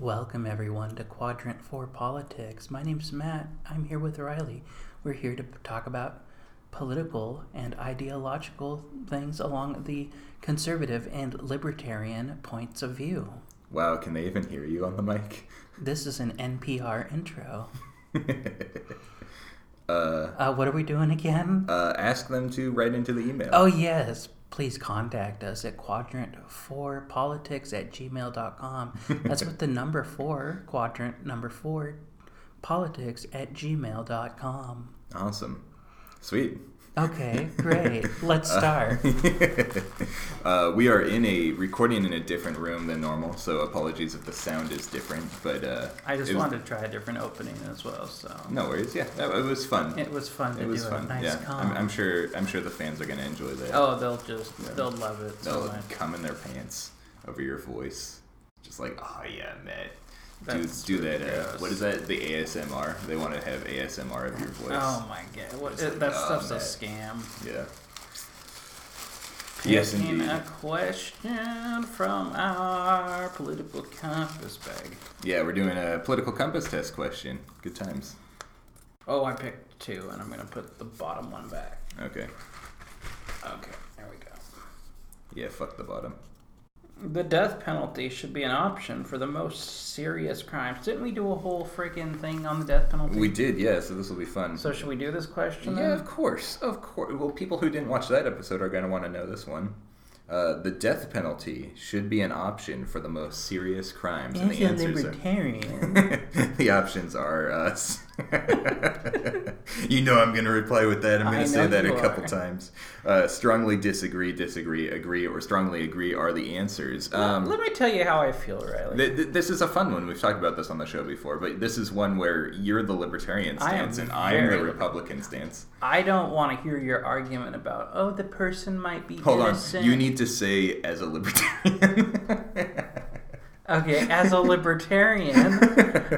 Welcome, everyone, to Quadrant 4 Politics. My name's Matt. I'm here with Riley. We're here to talk about political and ideological things along the conservative and libertarian points of view. Wow, can they even hear you on the mic? This is an NPR intro. uh, Uh, what are we doing again? uh, ask them to write into the email. Oh, yes. Please contact us at quadrant4politics at gmail.com. That's with the number four, quadrant number four, politics at gmail.com. Awesome. Sweet. Okay, great. Let's start. uh, we are in a recording in a different room than normal, so apologies if the sound is different. But uh, I just it was- wanted to try a different opening as well, so No worries. Yeah, that, it was fun. it was fun to It was do fun. a nice yeah, calm. I'm, I'm sure. I'm sure the fans are gonna enjoy that. Oh, they'll just Yeah. they'll love it They'll much. come in their pants over your voice, just like, oh yeah, Matt. Do, That's do that. Uh, what is that? The ASMR. They want to have ASMR of your voice. Oh my god, what, it- like, that oh, stuff's a scam. Yeah. Yes, indeed. a question from our political compass bag. Yeah, we're doing a political compass test question. Good times. Oh, I picked two, and I'm gonna put the bottom one back. Okay. Okay, there we go. Yeah, fuck the bottom. The death penalty should be an option for the most serious crimes. Didn't we do a whole freaking thing on the death penalty? We did, yeah. So this will be fun. So should we do this question? yeah, then? of course, of course. Well, people who didn't watch that episode are going to want to know this one. Uh, the death penalty should be an option for the most serious crimes, and the answers are. libertarian. the options are us. you know I'm going to reply with that. I'm going to say that a couple are. times. Uh, strongly disagree, disagree, agree, or strongly agree are the answers. Um, Let me tell you how I feel, Riley. th- th- this is a fun one. We've talked about this on the show before, but this is one where you're the libertarian I stance and I'm the Republican stance. I don't want to hear your argument about oh the person might be Hold innocent. on. You need to say as a libertarian. Okay, as a libertarian,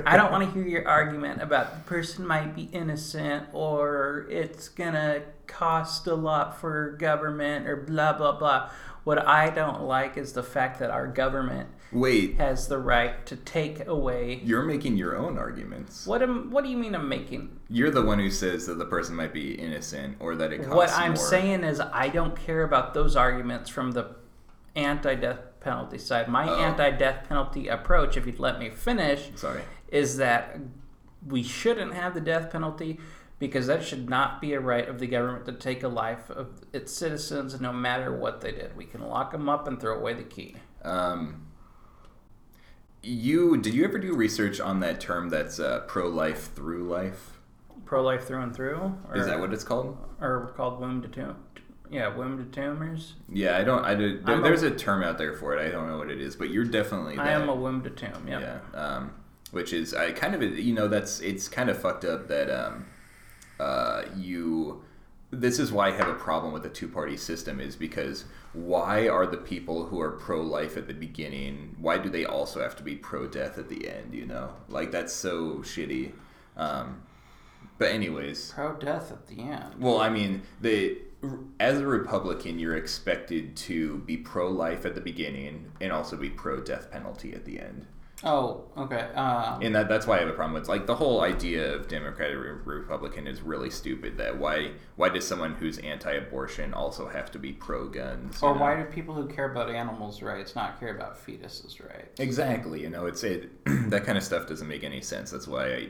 I don't want to hear your argument about the person might be innocent or it's gonna cost a lot for government or blah blah blah. What I don't like is the fact that our government Wait, has the right to take away. you're making your own arguments. What am? What do you mean I'm making? You're the one who says that the person might be innocent or that it costs What I'm more. saying is I don't care about those arguments from the anti-death penalty side. My Oh. anti-death penalty approach, if you'd let me finish, Sorry. is that we shouldn't have the death penalty because that should not be a right of the government to take a life of its citizens no matter what they did. We can lock them up and throw away the key. Um, you did you ever do research on that term that's uh, pro-life through life? Pro life through and through? Or, Is that what it's called? Or called womb to tomb? Yeah, womb to tumors. Yeah, I don't. I did. There, a- there's a term out there for it. I don't know what it is, but you're definitely. That, I am a womb to tomb. Yep. Yeah. Um, which is I kind of you know that's it's kind of fucked up that um, uh, you. This is why I have a problem with the two party system is because why are the people who are pro life at the beginning? Why do they also have to be pro death at the end? You know, like that's so shitty. Um, but anyways, Pro death at the end. well, I mean, the as a Republican, you're expected to be pro-life at the beginning and also be pro-death penalty at the end, Oh, okay. Uh, and that that's why I have a problem with like the whole idea of Democrat or Republican is really stupid. That why why does someone who's anti-abortion also have to be pro-guns? or know? why do people who care about animals' rights not care about fetuses' rights? Exactly, you know, it's it that kind of stuff doesn't make any sense. That's why I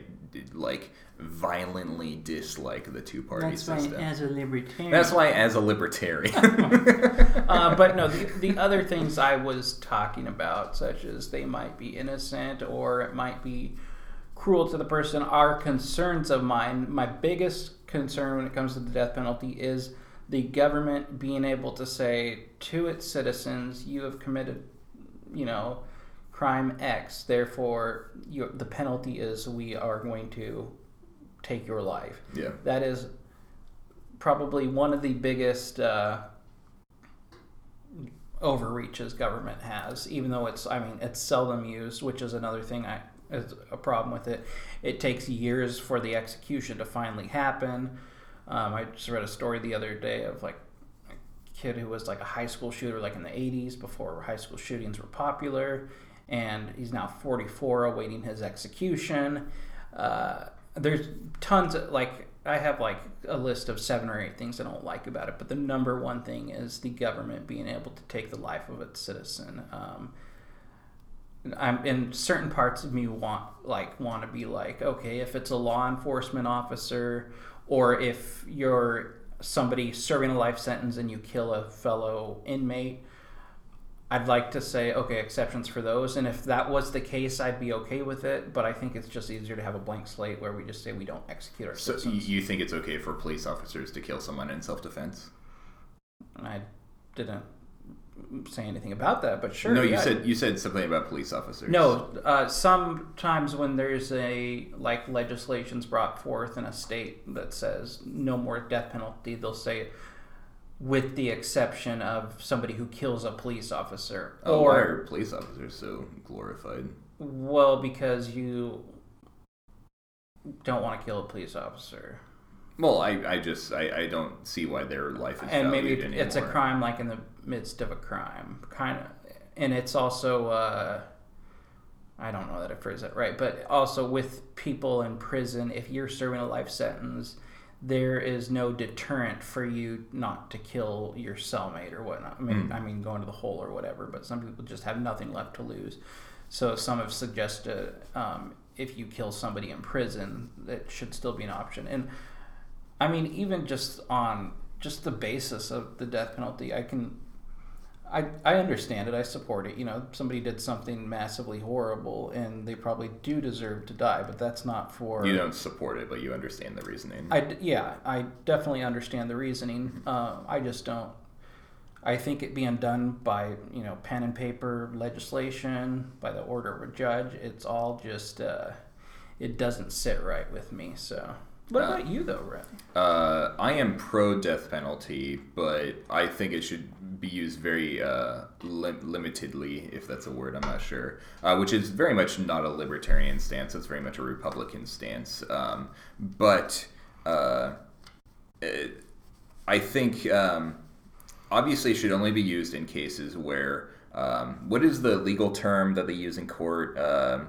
like violently dislike the two-party That's why, system. as a libertarian. That's why, as a libertarian, uh, but no, the, the other things I was talking about, such as they might be innocent or it might be cruel to the person, are concerns of mine. My biggest concern when it comes to the death penalty is the government being able to say to its citizens, "You have committed, you know, crime X. Therefore, your, the penalty is we are going to take your life." yeah. that is probably one of the biggest uh, overreaches government has even though it's i mean it's seldom used which is another thing i is a problem with it it takes years for the execution to finally happen um, i just read a story the other day of like a kid who was like a high school shooter like in the 80s before high school shootings were popular and he's now 44, awaiting his execution. Uh, there's tons of like I have like a list of seven or eight things I don't like about it, but the number one thing is the government being able to take the life of its citizen. Um, I'm in certain parts of me want like want to be like okay if it's a law enforcement officer or if you're somebody serving a life sentence and you kill a fellow inmate I'd like to say okay exceptions for those and if that was the case I'd be okay with it but I think it's just easier to have a blank slate where we just say we don't execute our So citizens. you think it's okay for police officers to kill someone in self-defense? I didn't say anything about that but sure no, you yeah. said you said something about police officers. No, uh, sometimes when there's a like legislation's brought forth in a state that says no more death penalty, they'll say with the exception of somebody who kills a police officer Oh, why or are police officers so glorified? well because you don't want to kill a police officer. Well, I, I just I, I don't see why their life is and maybe it's a crime like in the midst of a crime kind of and it's also uh, i don't know that i phrase that right but also with people in prison if you're serving a life sentence there is no deterrent for you not to kill your cellmate or whatnot. I mean Mm. i mean going to the hole or whatever but some people just have nothing left to lose. So some have suggested um, if you kill somebody in prison that should still be an option. And I mean, even just on just the basis of the death penalty, I can, I I understand it. I support it. You know, somebody did something massively horrible, and they probably do deserve to die. But that's not for You don't support it, but you understand the reasoning. I d- yeah, I definitely understand the reasoning. Uh, I just don't. I think it being done by you know pen and paper legislation by the order of a judge. It's all just uh, it doesn't sit right with me. So, what Uh, about you though, Ren? Uh, I am pro death penalty, but I think it should be used very uh, lim- limitedly, if that's a word. I'm not sure. Uh, which is very much not a libertarian stance. It's very much a Republican stance. Um, but uh, it, I think um, obviously it should only be used in cases where um, what is the legal term that they use in court? Um,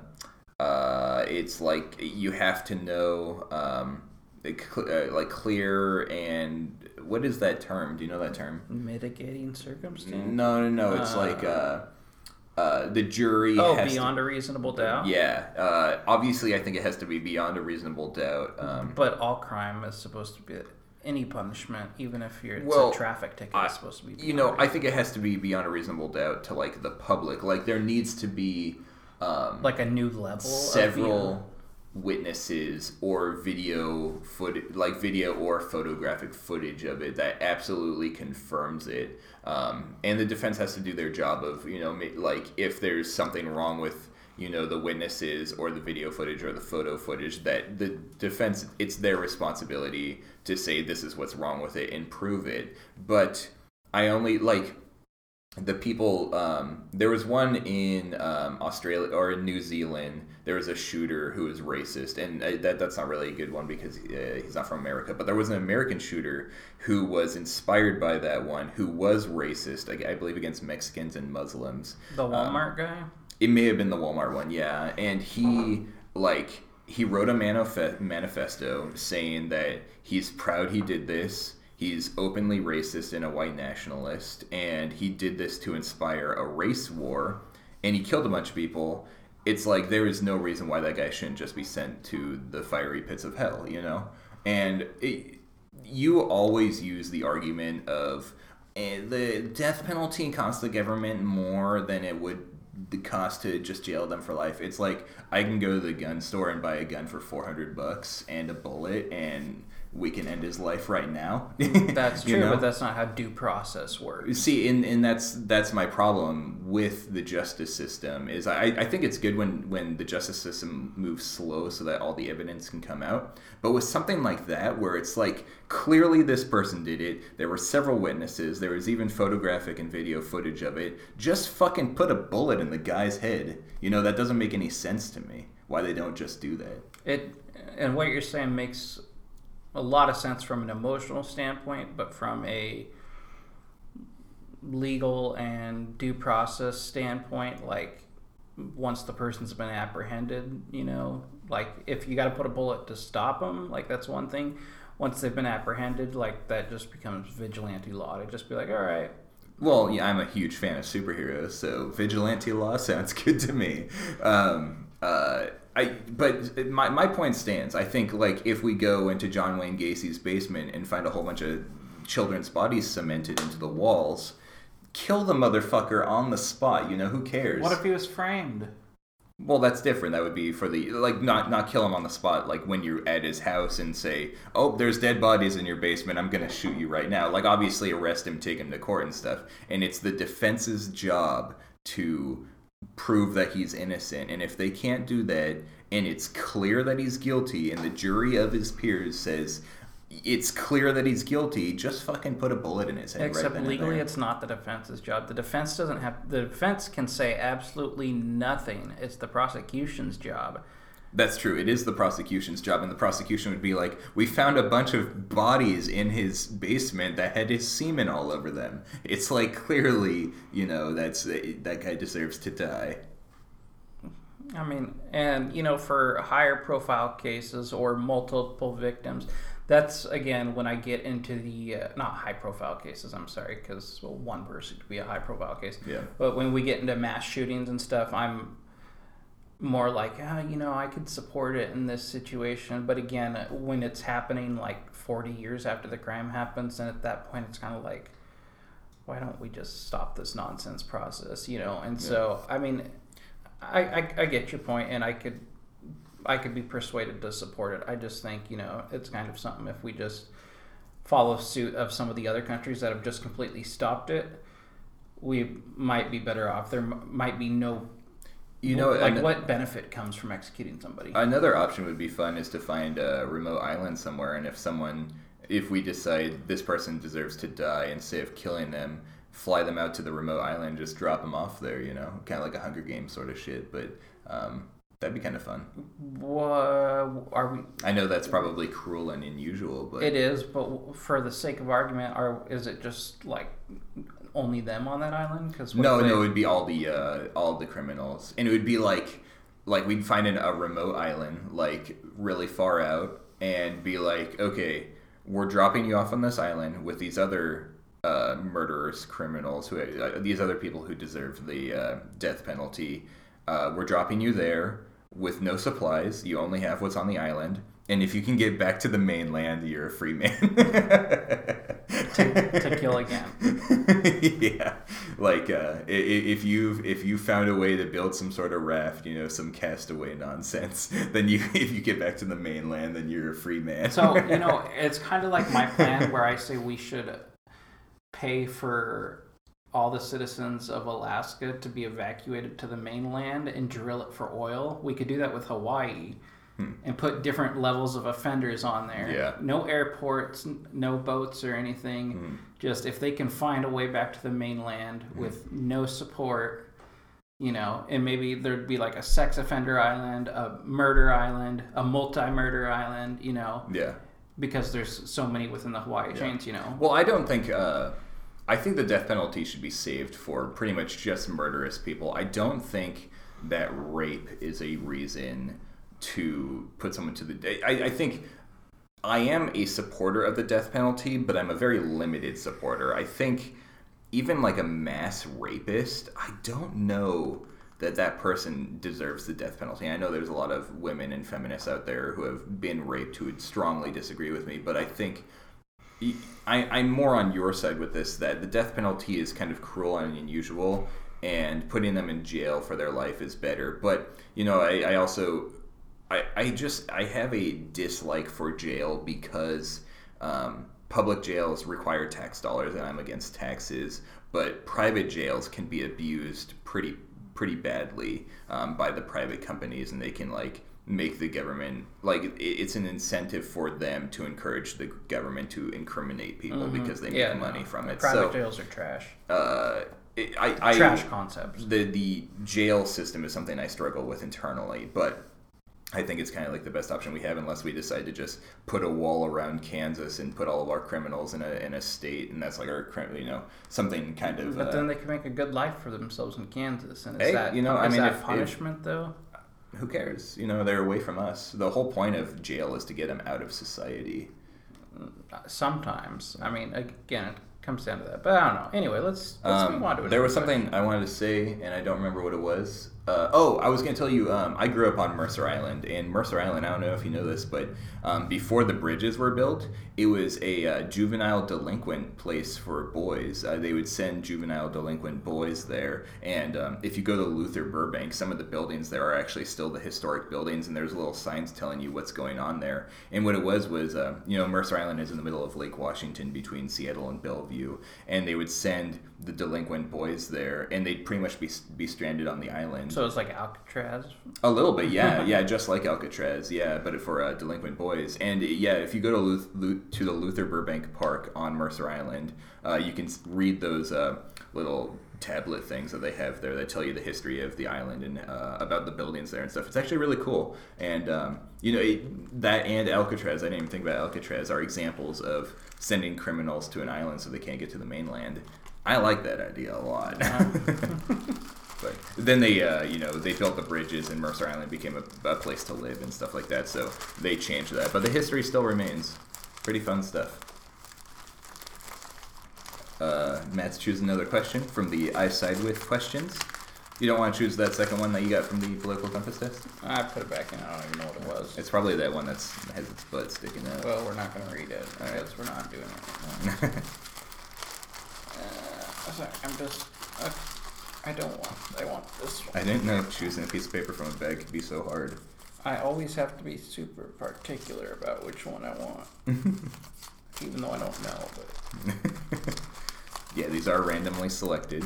uh, it's like you have to know um, uh, like clear and what is that term? Do you know that term? Mitigating circumstance. No, no, no. It's Uh, like uh, uh, the jury. Oh, has to- beyond a reasonable doubt. yeah. Uh, obviously, I think it has to be beyond a reasonable doubt. Um, But all crime is supposed to be any punishment, even if you're it's Well, a traffic ticket, I- is supposed to be. you know, I think it has to be beyond a reasonable doubt to like the public. Like there needs to be um, like a new level. of several witnesses or video footage, like video or photographic footage of it that absolutely confirms it. Um, and the defense has to do their job of, you know, like if there's something wrong with, you know, the witnesses or the video footage or the photo footage, that the defense, it's their responsibility to say this is what's wrong with it and prove it. But I only like the people um, there was one in um, australia or in new zealand there was a shooter who was racist and uh, that, that's not really a good one because uh, he's not from america but there was an american shooter who was inspired by that one who was racist i, I believe against mexicans and muslims The Walmart guy. it may have been the Walmart one, yeah. And he like he wrote a manif- manifesto saying that he's proud he did this. He's openly racist and a white nationalist, and he did this to inspire a race war, and he killed a bunch of people. It's like there is no reason why that guy shouldn't just be sent to the fiery pits of hell, you know. And it, you always use the argument of eh, the death penalty costs the government more than it would cost to just jail them for life. It's like I can go to the gun store and buy a gun for four hundred bucks and a bullet, and we can end his life right now. That's true, know? but that's not how due process works. See, and, and that's that's my problem with the justice system is I, I think it's good when, when the justice system moves slow so that all the evidence can come out. But with something like that where it's like clearly this person did it, there were several witnesses, there was even photographic and video footage of it, just fucking put a bullet in the guy's head. You know, that doesn't make any sense to me. Why they don't just do that. It and what you're saying makes a lot of sense from an emotional standpoint, but from a legal and due process standpoint, like once the person's been apprehended, you know, like if you got to put a bullet to stop them, like that's one thing. Once they've been apprehended, like that just becomes vigilante law to just be like, all right, Well, yeah, I'm a huge fan of superheroes, so vigilante law sounds good to me. Um, uh, I but my my point stands. I think like if we go into John Wayne Gacy's basement and find a whole bunch of children's bodies cemented into the walls, kill the motherfucker on the spot. You know who cares? what if he was framed? Well, that's different. That would be for the like not not kill him on the spot. Like when you're at his house and say, "Oh, there's dead bodies in your basement. I'm gonna shoot you right now." Like obviously arrest him, take him to court and stuff. And it's the defense's job to prove that he's innocent. And if they can't do that, and it's clear that he's guilty, and the jury of his peers says it's clear that he's guilty, just fucking put a bullet in his head. Except right legally, it's not the defense's job. The defense doesn't have. The defense can say absolutely nothing. It's the prosecution's job. That's true. It is the prosecution's job, and the prosecution would be like, "We found a bunch of bodies in his basement that had his semen all over them." It's like clearly, you know, that's that guy deserves to die. I mean, and you know, for higher profile cases or multiple victims, that's again when I get into the uh, not high profile cases. I'm sorry, because well, one person could be a high profile case. Yeah. But when we get into mass shootings and stuff, I'm more like, ah, you know, I could support it in this situation. But again, when it's happening like 40 years after the crime happens, and at that point, it's kind of like, why don't we just stop this nonsense process, you know? And so, I mean, I, I, I get your point, and I could I could be persuaded to support it. I just think you know it's kind of something if we just follow suit of some of the other countries that have just completely stopped it, we might be better off. There m- might be no You know, like an- what benefit comes from executing somebody. Another option would be fun is to find a remote island somewhere, and if someone, if we decide this person deserves to die, instead of killing them, fly them out to the remote island, just drop them off there. You know, kind of like a Hunger Games sort of shit. But um, that'd be kind of fun. Wha- are we? I know that's probably cruel and unusual, but It is, but for the sake of argument, are is it just like only them on that island? Because no, no, it would be all the uh, all the criminals, and it would be like like we'd find an, a remote island like really far out, and be like, okay, we're dropping you off on this island with these other uh, murderers, criminals, who uh, these other people who deserve the uh, death penalty. Uh, we're dropping you there with no supplies. You only have what's on the island. And if you can get back to the mainland, you're a free man. to, to kill again. yeah, like uh, if you've if you found a way to build some sort of raft, you know, some castaway nonsense, then you if you get back to the mainland, then you're a free man. So you know, it's kind of like my plan where I say we should pay for all the citizens of Alaska to be evacuated to the mainland and drill it for oil. We could do that with Hawaii. And put different levels of offenders on there. Yeah. No airports, no boats or anything. Hmm. Just if they can find a way back to the mainland with no support, you know, and maybe there'd be like a sex offender island, a murder island, a multi-murder island, you know, yeah. because there's so many within the Hawaii chains, you know. Well, I don't think. Uh, I think the death penalty should be saved for pretty much just murderous people. I don't think that rape is a reason to put someone to the. I, I think I am a supporter of the death penalty, but I'm a very limited supporter. I think even like a mass rapist, I don't know that that person deserves the death penalty. I know there's a lot of women and feminists out there who have been raped who would strongly disagree with me, but I think I, I'm more on your side with this that the death penalty is kind of cruel and unusual, and putting them in jail for their life is better. But you know, I, I also, I, I just I have a dislike for jail because um, public jails require tax dollars, and I'm against taxes. But private jails can be abused pretty pretty badly um, by the private companies, and they can like make the government like it- it's an incentive for them to encourage the government to incriminate people because they make Yeah, money no. from it. Private so, jails are trash. uh, it, I, I trash concepts. the the jail system is something I struggle with internally, but I think it's kind of like the best option we have, unless we decide to just put a wall around Kansas and put all of our criminals in a in a state, and that's like our you know something kind of. But uh, then they can make a good life for themselves in Kansas, and is Hey, that you know, I mean, that if- if- punishment though? who cares? You know, they're away from us. The whole point of jail is to get them out of society. Uh, Sometimes, I mean, again, it comes down to that. But I don't know. Anyway, let's let's Um, move on to there was something I wanted to say, and I don't remember what it was. Uh, oh, I was going to tell you. Um, I grew up on Mercer Island, and Mercer Island. I don't know if you know this, but um, before the bridges were built, it was a uh, juvenile delinquent place for boys. Uh, they would send juvenile delinquent boys there, and um, if you go to Luther Burbank, some of the buildings there are actually still the historic buildings, and there's little signs telling you what's going on there. And what it was was, uh, you know, Mercer Island is in the middle of Lake Washington between Seattle and Bellevue, and they would send the delinquent boys there, and they'd pretty much be, be stranded on the island. So it's like Alcatraz. A little bit, yeah, yeah, just like Alcatraz, yeah, but for uh, delinquent boys. And yeah, if you go to Luth- Lu- to the Luther Burbank Park on Mercer Island, uh, you can read those uh, little tablet things that they have there that tell you the history of the island and uh, about the buildings there and stuff. It's actually really cool. And um, you know it, that and Alcatraz. I didn't even think about Alcatraz are examples of sending criminals to an island so they can't get to the mainland. I like that idea a lot. But then they, uh, you know, they built the bridges, and Mercer Island became a, a place to live and stuff like that. So they changed that, but the history still remains. Pretty fun stuff. Uh, Matt's choose another question from the I side with questions. You don't want to choose that second one that you got from the political compass test. I put it back in. I don't even know what it was. It's probably that one that's has its butt sticking out. Well, we're not going to read it All right. because we're not doing it. sorry, I'm just. Uh, I don't want. I want this one. I didn't know choosing a piece of paper from a bag could be so hard. I always have to be super particular about which one I want, even though I don't know. But yeah, these are randomly selected.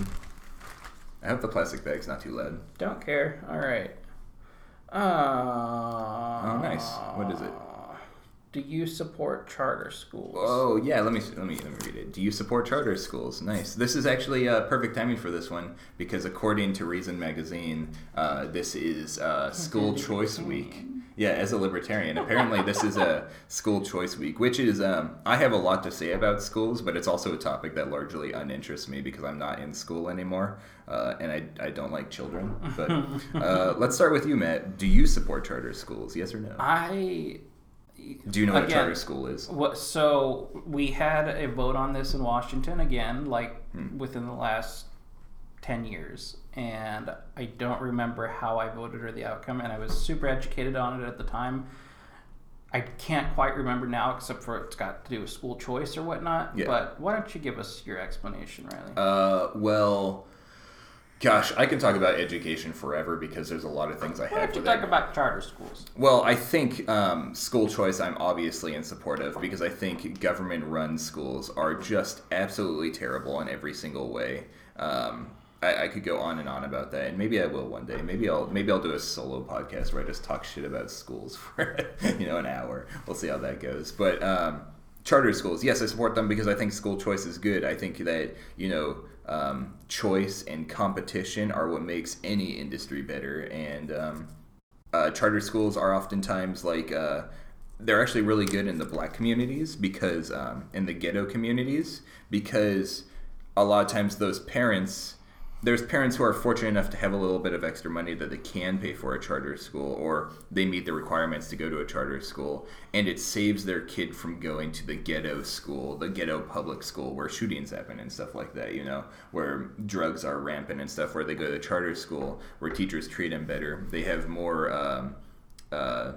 I hope the plastic bag's not too loud. don't care. All right. Uh, Oh, nice. What is it? Do you support charter schools? Oh yeah, let me let me let me read it. Do you support charter schools? Nice. This is actually uh, perfect timing for this one because according to Reason magazine, uh, this is uh, school choice week. Yeah, as a libertarian, apparently this is a school choice week, which is um, I have a lot to say about schools, but it's also a topic that largely uninterests me because I'm not in school anymore, uh, and I, I don't like children. But uh, let's start with you, Matt. Do you support charter schools? Yes or no? I. Do you know what a charter school is? What, so we had a vote on this in Washington again, like Hmm. within the last ten years, and I don't remember how I voted or the outcome, and I was super educated on it at the time. I can't quite remember now, except for it's got to do with school choice or whatnot. Yeah. But why don't you give us your explanation, Riley? Uh, well, gosh, I can talk about education forever because there's a lot of things I have don't you talk about charter schools? Well, I think um, school choice I'm obviously in support of because I think government run schools are just absolutely terrible in every single way. Um, I, I could go on and on about that, and maybe I will one day. Maybe I'll maybe I'll do a solo podcast where I just talk shit about schools for you know an hour. We'll see how that goes. But um, charter schools, yes, I support them because I think school choice is good. I think that you know um, choice and competition are what makes any industry better, and um, uh, charter schools are oftentimes like uh, they're actually really good in the black communities because um, in the ghetto communities because a lot of times those parents there's parents who are fortunate enough to have a little bit of extra money that they can pay for a charter school or they meet the requirements to go to a charter school and it saves their kid from going to the ghetto school the ghetto public school where shootings happen and stuff like that you know where drugs are rampant and stuff where they go to the charter school where teachers treat them better. They have more um, uh,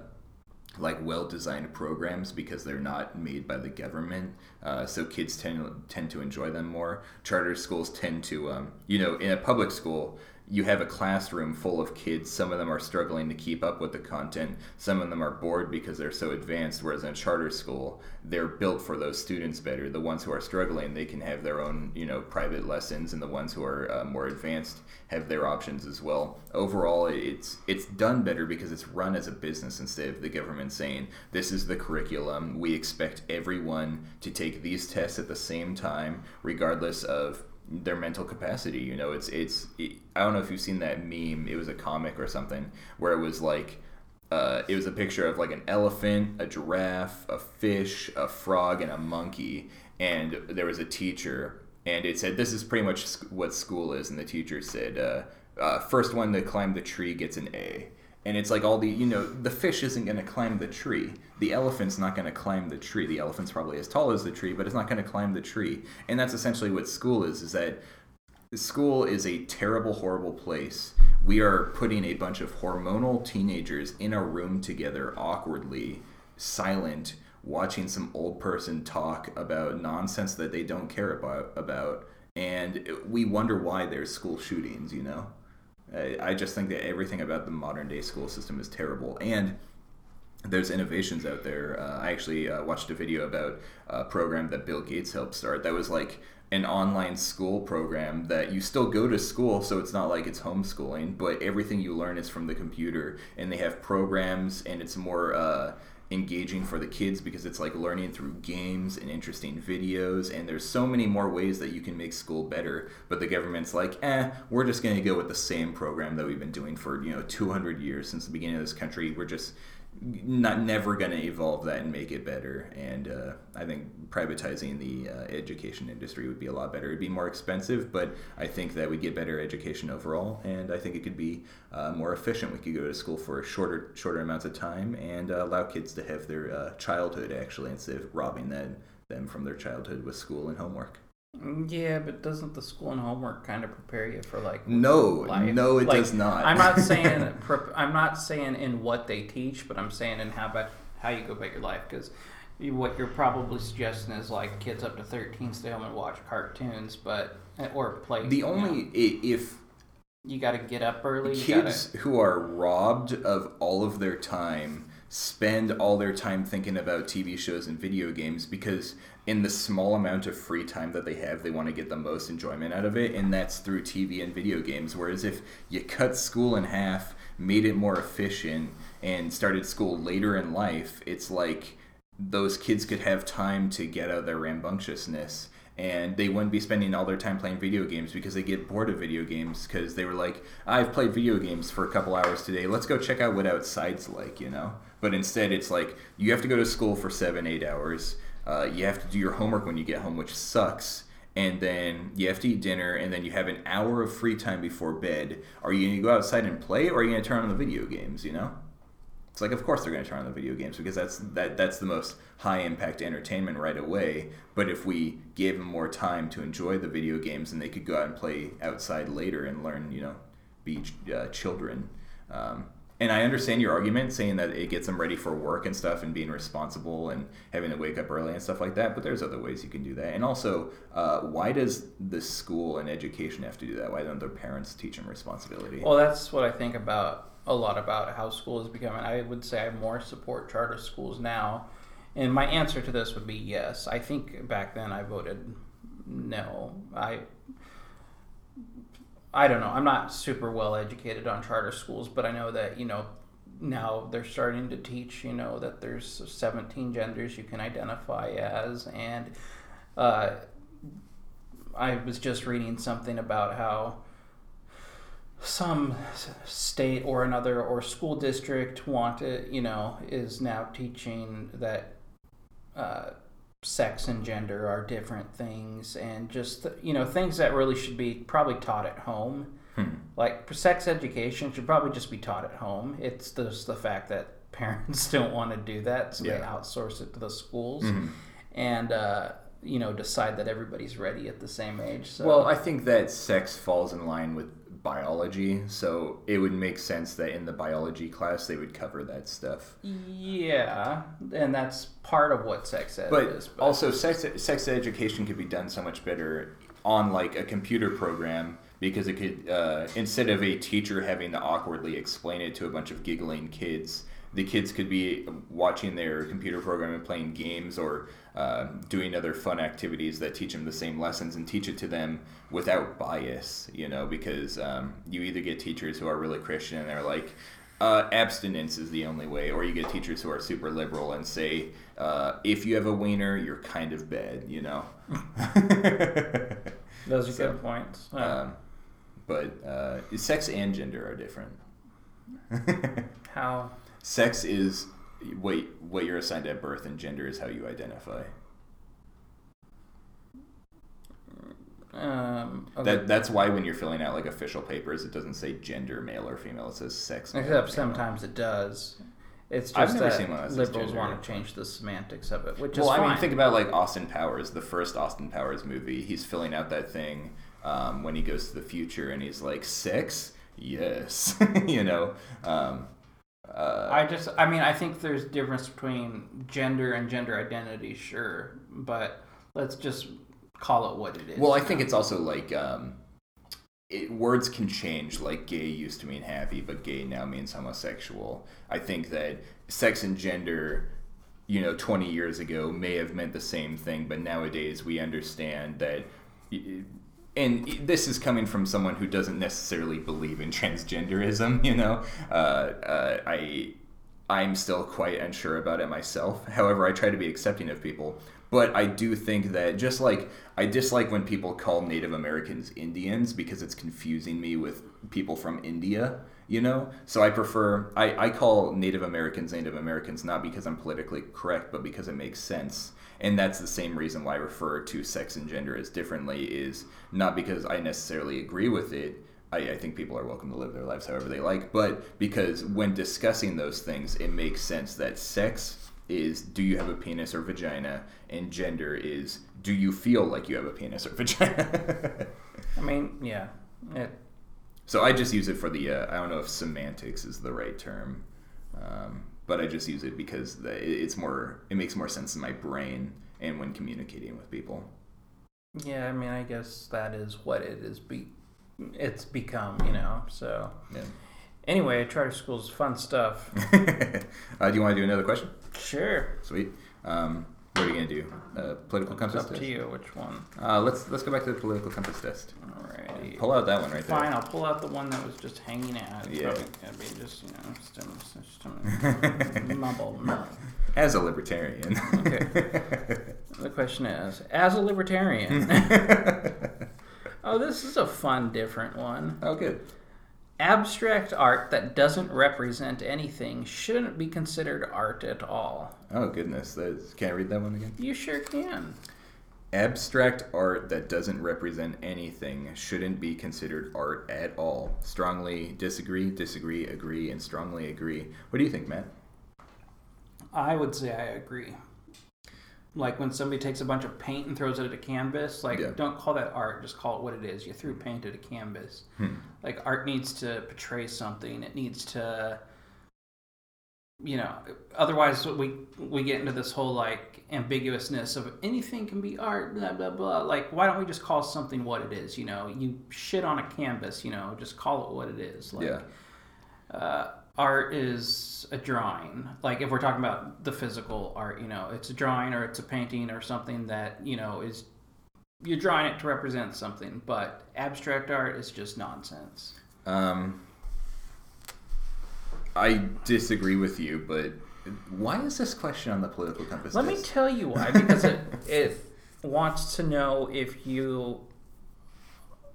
like well designed programs because they're not made by the government. Uh, so kids tend tend to enjoy them more. Charter schools tend to, um, you know, in a public school, you have a classroom full of kids. Some of them are struggling to keep up with the content. Some of them are bored because they're so advanced. Whereas in a charter school, they're built for those students better. The ones who are struggling, they can have their own, you know, private lessons, and the ones who are uh, more advanced have their options as well. Overall, it's it's done better because it's run as a business instead of the government saying this is the curriculum. We expect everyone to take these tests at the same time, regardless of their mental capacity. You know, it's it's. It, I don't know if you've seen that meme. It was a comic or something where it was like uh, it was a picture of like an elephant, a giraffe, a fish, a frog, and a monkey. And there was a teacher, and it said, "This is pretty much what school is." And the teacher said, uh, uh, first one to climb the tree gets an A." And it's like all the you know the fish isn't going to climb the tree. The elephant's not going to climb the tree. The elephant's probably as tall as the tree, but it's not going to climb the tree. And that's essentially what school is. Is that school is a terrible, horrible place. We are putting a bunch of hormonal teenagers in a room together, awkwardly, silent, watching some old person talk about nonsense that they don't care about. About, and we wonder why there's school shootings. You know, I, I just think that everything about the modern day school system is terrible, and there's innovations out there. Uh, I actually uh, watched a video about a program that Bill Gates helped start that was like an online school program that you still go to school, so it's not like it's homeschooling, but everything you learn is from the computer. And they have programs, and it's more uh, engaging for the kids because it's like learning through games and interesting videos. And there's so many more ways that you can make school better. But the government's like, eh, we're just going to go with the same program that we've been doing for you know 200 years since the beginning of this country. We're just not never going to evolve that and make it better. And uh, I think privatizing the uh, education industry would be a lot better. It'd be more expensive, but I think that we'd get better education overall. And I think it could be uh, more efficient. We could go to school for shorter shorter amounts of time and allow kids to have their uh, childhood actually instead of robbing them them from their childhood with school and homework. Yeah, but doesn't the school and homework kind of prepare you for like No, life? no, it Like, does not. I'm not saying prep- I'm not saying in what they teach, but I'm saying in how about how you go about your life because what you're probably suggesting is like kids up to 13 stay home and watch cartoons, but eh, or play. the you know, only if you got to get up early. Kids gotta, who are robbed of all of their time spend all their time thinking about TV shows and video games because in the small amount of free time that they have they want to get the most enjoyment out of it and that's through TV and video games. Whereas if you cut school in half made it more efficient and started school later in life it's like those kids could have time to get out of their rambunctiousness and they wouldn't be spending all their time playing video games because they get bored of video games because they were like i've played video games for a couple hours today. Let's go check out what outside's like you know but instead it's like you have to go to school for seven eight hours uh, you have to do your homework when you get home which sucks and then you have to eat dinner and then you have an hour of free time before bed are you going to go outside and play or are you going to turn on the video games you know it's like, of course they're going to turn on the video games because that's that that's the most high impact entertainment right away. But if we gave them more time to enjoy the video games, and they could go out and play outside later and learn, you know, be uh, children. Um, and I understand your argument saying that it gets them ready for work and stuff, and being responsible and having to wake up early and stuff like that. But there's other ways you can do that. And also, uh, why does the school and education have to do that? Why don't their parents teach them responsibility? well, that's what I think about a lot about how school is becoming. I would say I more support charter schools now, and my answer to this would be yes. I think back then I voted no. I I don't know. I'm not super well educated on charter schools, but I know that you know now they're starting to teach. You know that there's 17 genders you can identify as, and uh, I was just reading something about how some state or another or school district wanted, you know, is now teaching that uh, sex and gender are different things and just, you know, things that really should be probably taught at home. Hmm. Like sex education should probably just be taught at home. It's just the fact that parents don't want to do that, so they outsource it to the schools Mhm. and, uh, you know, decide that everybody's ready at the same age. So. Well, I think that sex falls in line with biology, so it would make sense that in the biology class they would cover that stuff. Yeah, and that's part of what sex ed But is. also, sex sex education could be done so much better on like a computer program because it could uh, instead of a teacher having to awkwardly explain it to a bunch of giggling kids. The kids could be watching their computer program and playing games or uh, doing other fun activities that teach them the same lessons and teach it to them without bias, you know, because um, you either get teachers who are really Christian and they're like, uh, abstinence is the only way, or you get teachers who are super liberal and say, uh, if you have a wiener, you're kind of bad, you know. Those are So, good points. Um, but uh, sex and gender are different. how? Sex is what what you're assigned at birth, and gender is how you identify. Um, okay. That that's why when you're filling out like official papers, it doesn't say gender, male or female. It says sex. male Except sometimes it does. It's just that liberals want to change the semantics of it, which Well, is I mean, think about like Austin Powers, the first Austin Powers movie. He's filling out that thing um, when he goes to the future, and he's like, "Sex, yes," you know. Um, uh, I just, I mean, I think there's difference between gender and gender identity, sure, but let's just call it what it is. well, I think it's also like um, it, words can change. Like gay used to mean happy, but gay now means homosexual. I think that sex and gender, you know, 20 years ago may have meant the same thing, but nowadays we understand that. And this is coming from someone who doesn't necessarily believe in transgenderism. You know, uh, uh, I I'm still quite unsure about it myself. However, I try to be accepting of people. But I do think that just like I dislike when people call Native Americans Indians because it's confusing me with people from India, you know? So I prefer, I, I call Native Americans Native Americans not because I'm politically correct, but because it makes sense. And that's the same reason why I refer to sex and gender as differently, is not because I necessarily agree with it. I, I think people are welcome to live their lives however they like, but because when discussing those things, it makes sense that sex is do you have a penis or vagina, and gender is do you feel like you have a penis or vagina. I mean, yeah, it, so I just use it for the uh, I don't know if semantics is the right term, um, but I just use it because it- it's more it makes more sense in my brain and when communicating with people. yeah. I mean, I guess that is what it is. Be, it's become, you know. So Yeah. anyway, charter schools, fun stuff. uh, do you want to do another question? Sure, Sweet. Um, what are you gonna do? Uh, political it's compass up test. to you. Which one? Uh, let's let's go back to the political compass test. Alrighty. Pull out that one right there. Fine, I'll pull out the one that was just hanging out. It's Yeah. probably gonna be just, you know, stem, stem, stem, mumble, mumble. As a libertarian. The question is, as a libertarian, oh, this is a fun, different one. oh, good. Abstract art that doesn't represent anything shouldn't be considered art at all. Oh, goodness. That's, can I read that one again? You sure can. Abstract art that doesn't represent anything shouldn't be considered art at all. Strongly disagree, disagree, agree, and strongly agree. What do you think, Matt? I would say I agree. Like when somebody takes a bunch of paint and throws it at a canvas, like Yeah. don't call that art, just call it what it is. You threw paint at a canvas. Hmm. Like art needs to portray something. It needs to you know, otherwise we we get into this whole like ambiguousness of anything can be art, blah blah blah. Like why don't we just call something what it is, you know? You shit on a canvas, you know, just call it what it is. Like Yeah. uh, art is a drawing. Like if we're talking about the physical art, you know, it's a drawing or it's a painting or something that you know is you're drawing it to represent something. But abstract art is just nonsense. Um, I disagree with you, but why is this question on the political compass? Let me tell you why. Because it it wants to know if you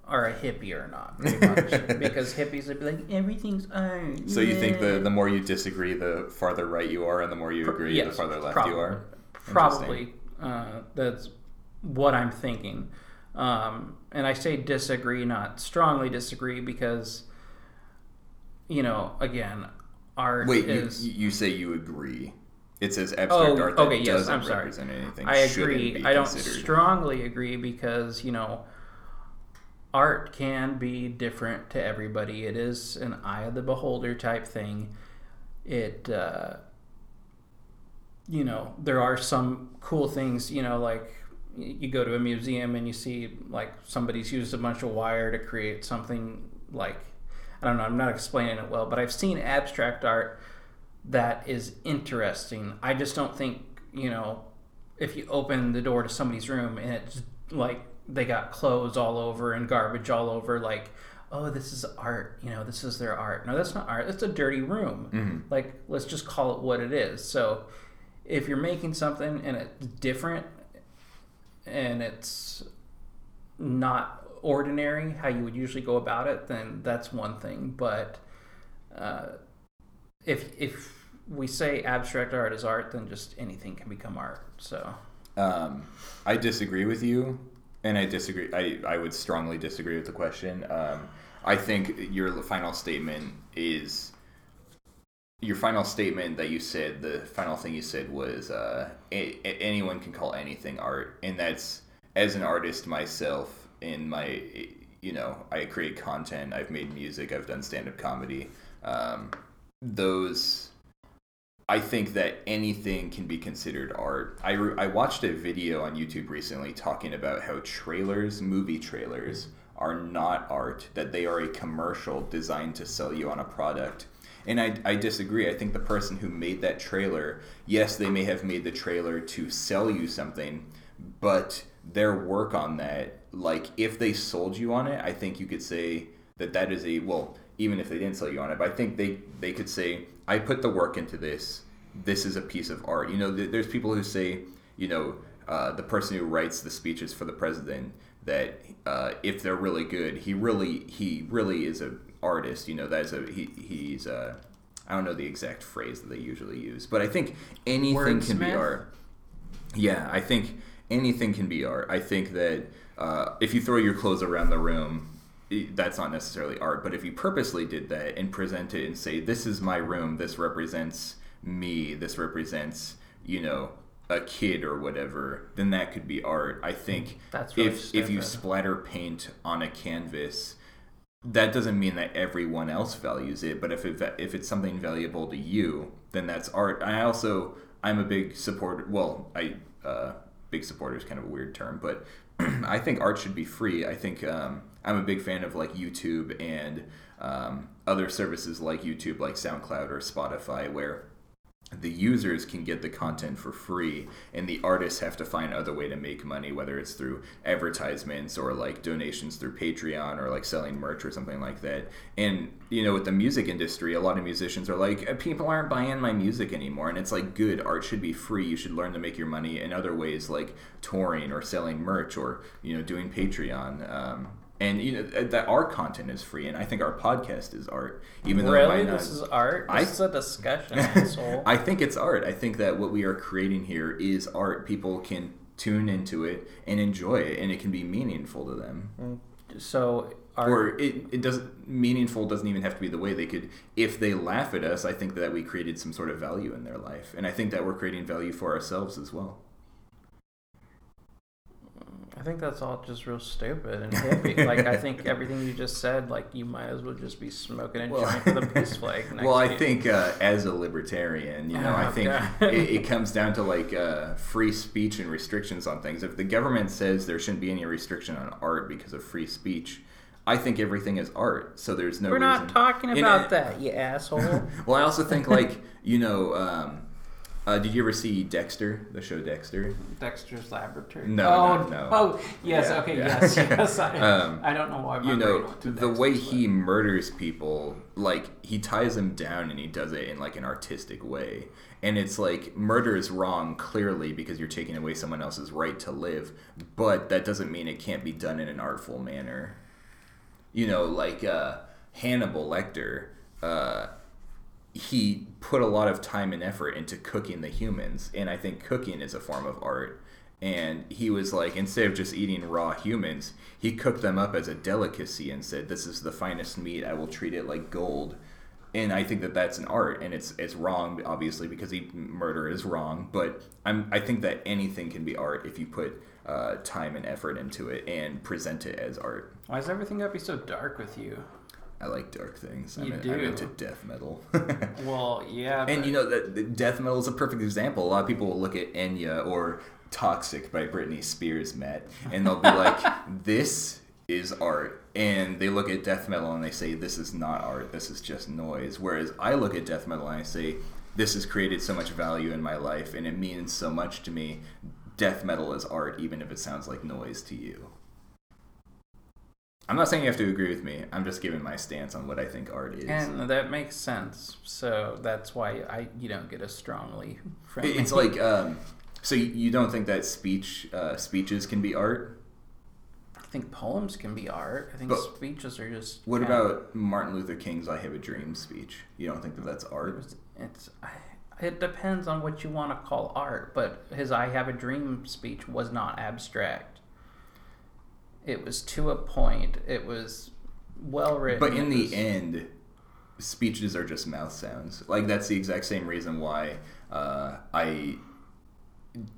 are a hippie or not. Because hippies would be like everything's art. so you think the the more you disagree, the farther right you are, and the more you agree, the farther left probably. you are. Probably. Uh, that's what I'm thinking. Um, and I say disagree, not strongly disagree, because, you know, again, art Wait, you, is. you say you agree? It says abstract Oh, art that okay, yes, doesn't I'm sorry. represent anything. I agree. I don't strongly agree because, you know, art can be different to everybody. It is an eye of the beholder type thing. It, uh, you know, there are some cool things, you know, like you go to a museum and you see like somebody's used a bunch of wire to create something like, I don't know, I'm not explaining it well, but I've seen abstract art that is interesting. I just don't think, you know, if you open the door to somebody's room and it's like they got clothes all over and garbage all over, like, oh, this is art, you know, this is their art. No, that's not art. That's a dirty room. Mhm. Like, let's just call it what it is. So, if you're making something and it's different and it's not ordinary how you would usually go about it, then that's one thing. But uh, if if we say abstract art is art, then just anything can become art. So Um, I disagree with you, and I disagree. I, I would strongly disagree with the question. Um, I think your final statement is your final statement that you said. The final thing you said was uh, a, anyone can call anything art, and that's as an artist myself. In my, you know, I create content. I've made music. I've done stand up comedy. Um, those I think that anything can be considered art. I, re- I watched a video on YouTube recently talking about how trailers, movie trailers, are not art, that they are a commercial designed to sell you on a product. And I, I disagree. I think the person who made that trailer, yes, they may have made the trailer to sell you something, but their work on that, like if they sold you on it, I think you could say that that is a, well, even if they didn't sell you on it, but I think they, they could say, I put the work into this. This is a piece of art. You know, th- there's people who say, you know, uh, the person who writes the speeches for the president that uh, if they're really good, he really he really is a artist. You know, that is a he he's a I don't know the exact phrase that they usually use, but I think anything can be art. Yeah, I think anything can be art. I think that uh, if you throw your clothes around the room, that's not necessarily art. But if you purposely did that and present it and say, "This is my room. This represents me. This represents you know a kid or whatever," then that could be art. I think That's really if if you splatter paint on a canvas. That doesn't mean that everyone else values it, but if it, if it's something valuable to you, then that's art. I also I'm a big supporter. Well, I uh, big supporter is kind of a weird term, but I think art should be free. I think um, I'm a big fan of like YouTube and um, other services like YouTube, like SoundCloud or Spotify, where the users can get the content for free and the artists have to find other way to make money whether it's through advertisements or like donations through patreon or like selling merch or something like that. And you know with the music industry a lot of musicians are like "Uh, people aren't buying my music anymore. And it's like good art should be free. You should learn to make your money in other ways like touring or selling merch or you know doing patreon. Um, and you know uh, that our content is free and i think our podcast is art even though really, might not, this is art. I- This is a discussion. I think it's art. I think that what we are creating here is art. People can tune into it and enjoy it, and it can be meaningful to them. Mm, so art, Or it, it doesn't meaningful doesn't even have to be the way they could. If they laugh at us, I think that we created some sort of value in their life, and I think that we're creating value for ourselves as well. I think that's all just real stupid and hippie. like I think everything you just said, like you might as well just be smoking a Well- joint with a peace flag. Next well, I think uh, as a libertarian, you know, I Oh, think it, it comes down to like uh, free speech and restrictions on things. If the government says there shouldn't be any restriction on art because of free speech, I think everything is art. So there's no we're reason. not talking about that, you asshole. well, I also think like you know, um, uh, did you ever see Dexter, the show Dexter? Dexter's Laboratory. No, oh, no, no. Oh, yes. Yeah, okay. yeah. Yes. Yes. I, Um, I don't know why you know the way Dexter's he murders people like he ties them down and he does it in like an artistic way and it's like murder is wrong clearly because you're taking away someone else's right to live but that doesn't mean it can't be done in an artful manner you know like uh, hannibal lecter uh, he put a lot of time and effort into cooking the humans and i think cooking is a form of art. And he was like instead of just eating raw humans he cooked them up as a delicacy and said this is the finest meat. I will treat it like gold. And i think that that's an art and it's it's wrong obviously because he, murder is wrong but i'm i think that anything can be art if you put uh, time and effort into it and present it as art. Why is everything gotta be so dark with you? I like dark things i'm, do. I'm into death metal Well, yeah. And but- you know that that death metal is a perfect example. A lot of people will look at Enya or Toxic by Britney Spears, Matt, and they'll be like, "This is art." And they look at death metal and they say, "This is not art. This is just noise." Whereas I look at death metal and I say, "This has created so much value in my life, and it means so much to me." Death metal is art, even if it sounds like noise to you. I'm not saying you have to agree with me. I'm just giving my stance on what I think art is. And that makes sense. So that's why I you don't get a strongly from It- It's like, um, so you- don't think that speech uh, speeches can be art? I think poems can be art. I think But- speeches are just. What about Martin Luther King's "I Have a Dream" speech? You don't think that that's art? It's. I, It depends on what you want to call art, but his I Have a Dream speech was not abstract. It was to a point. It was well written. But in It the end, speeches are just mouth sounds. Like that's the exact same reason why uh, I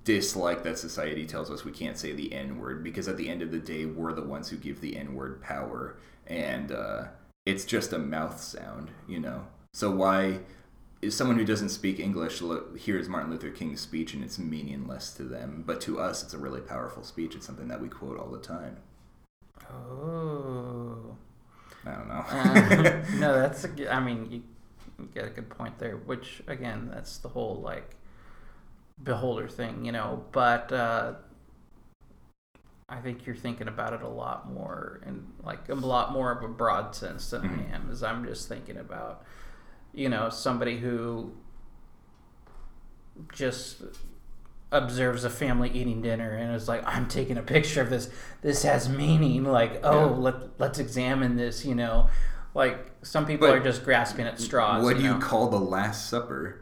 dislike that society tells us we can't say the N word because at the end of the day, we're the ones who give the N word power, and uh, it's just a mouth sound, you know. So why? Is someone who doesn't speak English hears Martin Luther King's speech and it's meaningless to them, but to us, it's a really powerful speech. It's something that we quote all the time. Oh. I don't know. Uh, no, that's. A, good- I mean, you, you get a good point there. Which again, that's the whole like beholder thing, you know. But uh, I think you're thinking about it a lot more, and like a lot more of a broad sense than. I am. As I'm just thinking about, you know, somebody who just observes a family eating dinner and is like i'm taking a picture of this this has meaning like oh Yeah. let, let's examine this you know like some people But are just grasping at straws what do you know? call the Last Supper?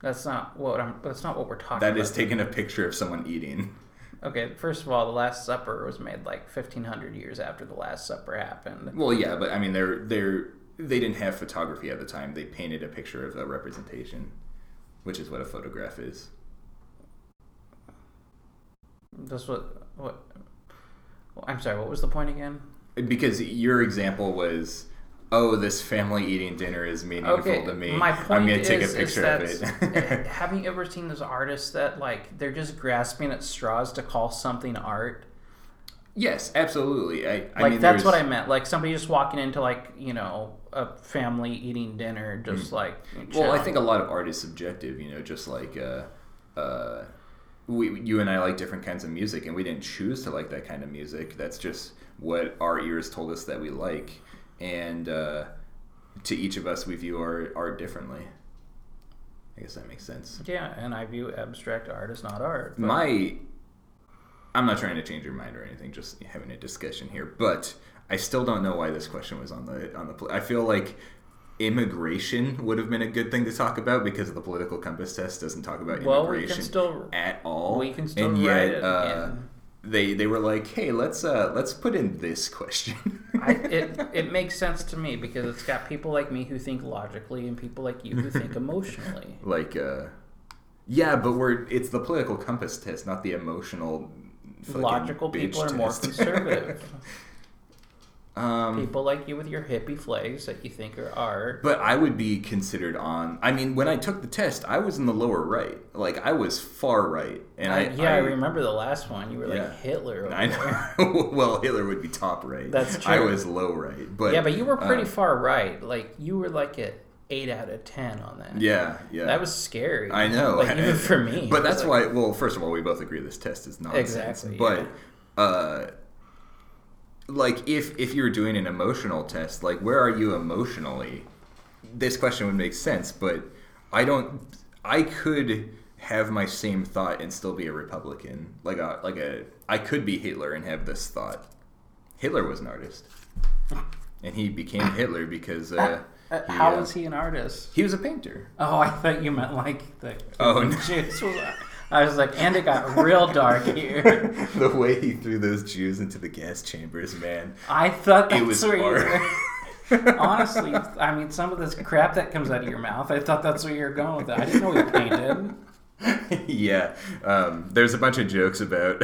that's not what i'm that's not what we're talking That about is taking a picture of someone eating. okay first of all the last supper was made like 1500 years after the last supper happened Well, yeah, but I mean, they're they're they didn't have photography at the time. They painted a picture of a representation, which is what a photograph is. That's what what i'm sorry what was the point again Because your example was, oh, this family eating dinner is meaningful Okay, to me. my point I'm gonna is, take a picture of it. have you ever seen those artists that like they're just grasping at straws to call something art? yes, absolutely. I, I Like mean, that's what I meant. Like somebody just walking into like you know a family eating dinner, just like Mm. Well, I think a lot of art is subjective, you know, just like uh, uh, we, you and I like different kinds of music, and we didn't choose to like that kind of music. That's just what our ears told us that we like, and uh, to each of us, we view our art differently. I guess that makes sense. yeah, and I view abstract art as not art. but- My, I'm not trying to change your mind or anything, just having a discussion here, but I still don't know why this question was on the on the. pl- I feel like immigration would have been a good thing to talk about because the political compass test doesn't talk about Well, we immigration still- at all. we can still and write yet it uh, they they were like, hey, let's uh let's put in this question. I, it it makes sense to me because it's got people like me who think logically and people like you who think emotionally. like uh yeah but we're it's the political compass test not the emotional Logical people are more conservative. um people like you with your hippie flags that you think are art. but i would be considered on i mean when i took the test i was in the lower right like i was far right and i, Uh, yeah, I, remember the last one. You were Yeah. like Hitler. Over I there. know. well, Hitler would be top right. That's true. I was low right, but yeah, but you were pretty uh, far right. Like you were like at eight out of ten on that. yeah, yeah. That was scary. I know. Like even for me. But that's like- why. Well, first of all, we both agree this test is nonsense. Exactly, But, uh, like, if if you're doing an emotional test, like, where are you emotionally? This question would make sense, but I don't. I could have my same thought and still be a Republican. Like a like a. I could be Hitler and have this thought. Hitler was an artist, and he became Hitler because. Uh, Uh, he, how uh, was he an artist? He was a painter. Oh, I thought you meant like the. Oh, no. I was like, and it got real dark here. the way he threw those Jews into the gas chambers, man. I thought that's It was where you were. Honestly, I mean, some of this crap that comes out of your mouth, I thought that's where you were going with it. I didn't know he painted. yeah, um, there's a bunch of jokes about.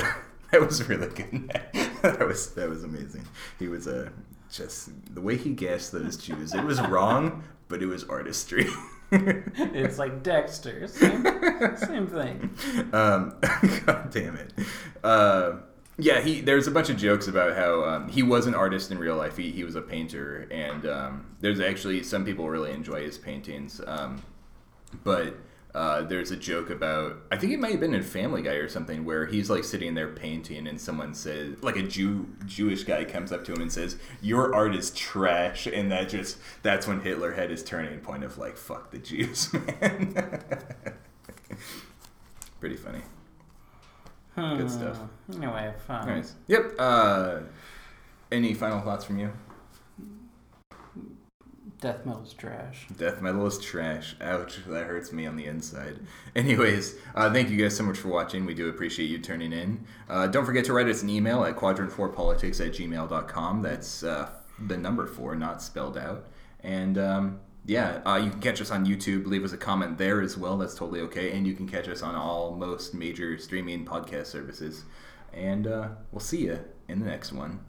that was really good. that was that was amazing. He was a uh, just the way he gassed those Jews. It was wrong, but it was artistry. It's like Dexter, same, same thing. um, God damn it. Uh, yeah, he. There's a bunch of jokes about how um, he was an artist in real life. He, he was a painter, and um, there's actually some people really enjoy his paintings. Um, but uh, there's a joke about I think it might have been in Family Guy or something where he's like sitting there painting, and someone says like a Jew Jewish guy comes up to him and says, "Your art is trash," and that just that's when Hitler had his turning point of like, "Fuck the Jews, man." Pretty funny. Good stuff. Hmm. Anyway, fun. Nice. Yep. Uh, any final thoughts from you? Death metal's trash. Death metal is trash. Ouch, that hurts me on the inside. Anyways, uh, thank you guys so much for watching. We do appreciate you turning in. Uh, don't forget to write us an email at quadrant4politics at gmail.com. That's uh, the number four, not spelled out. And um, yeah, uh, you can catch us on YouTube. Leave us a comment there as well. That's totally okay. And you can catch us on all most major streaming podcast services. And uh, we'll see you in the next one.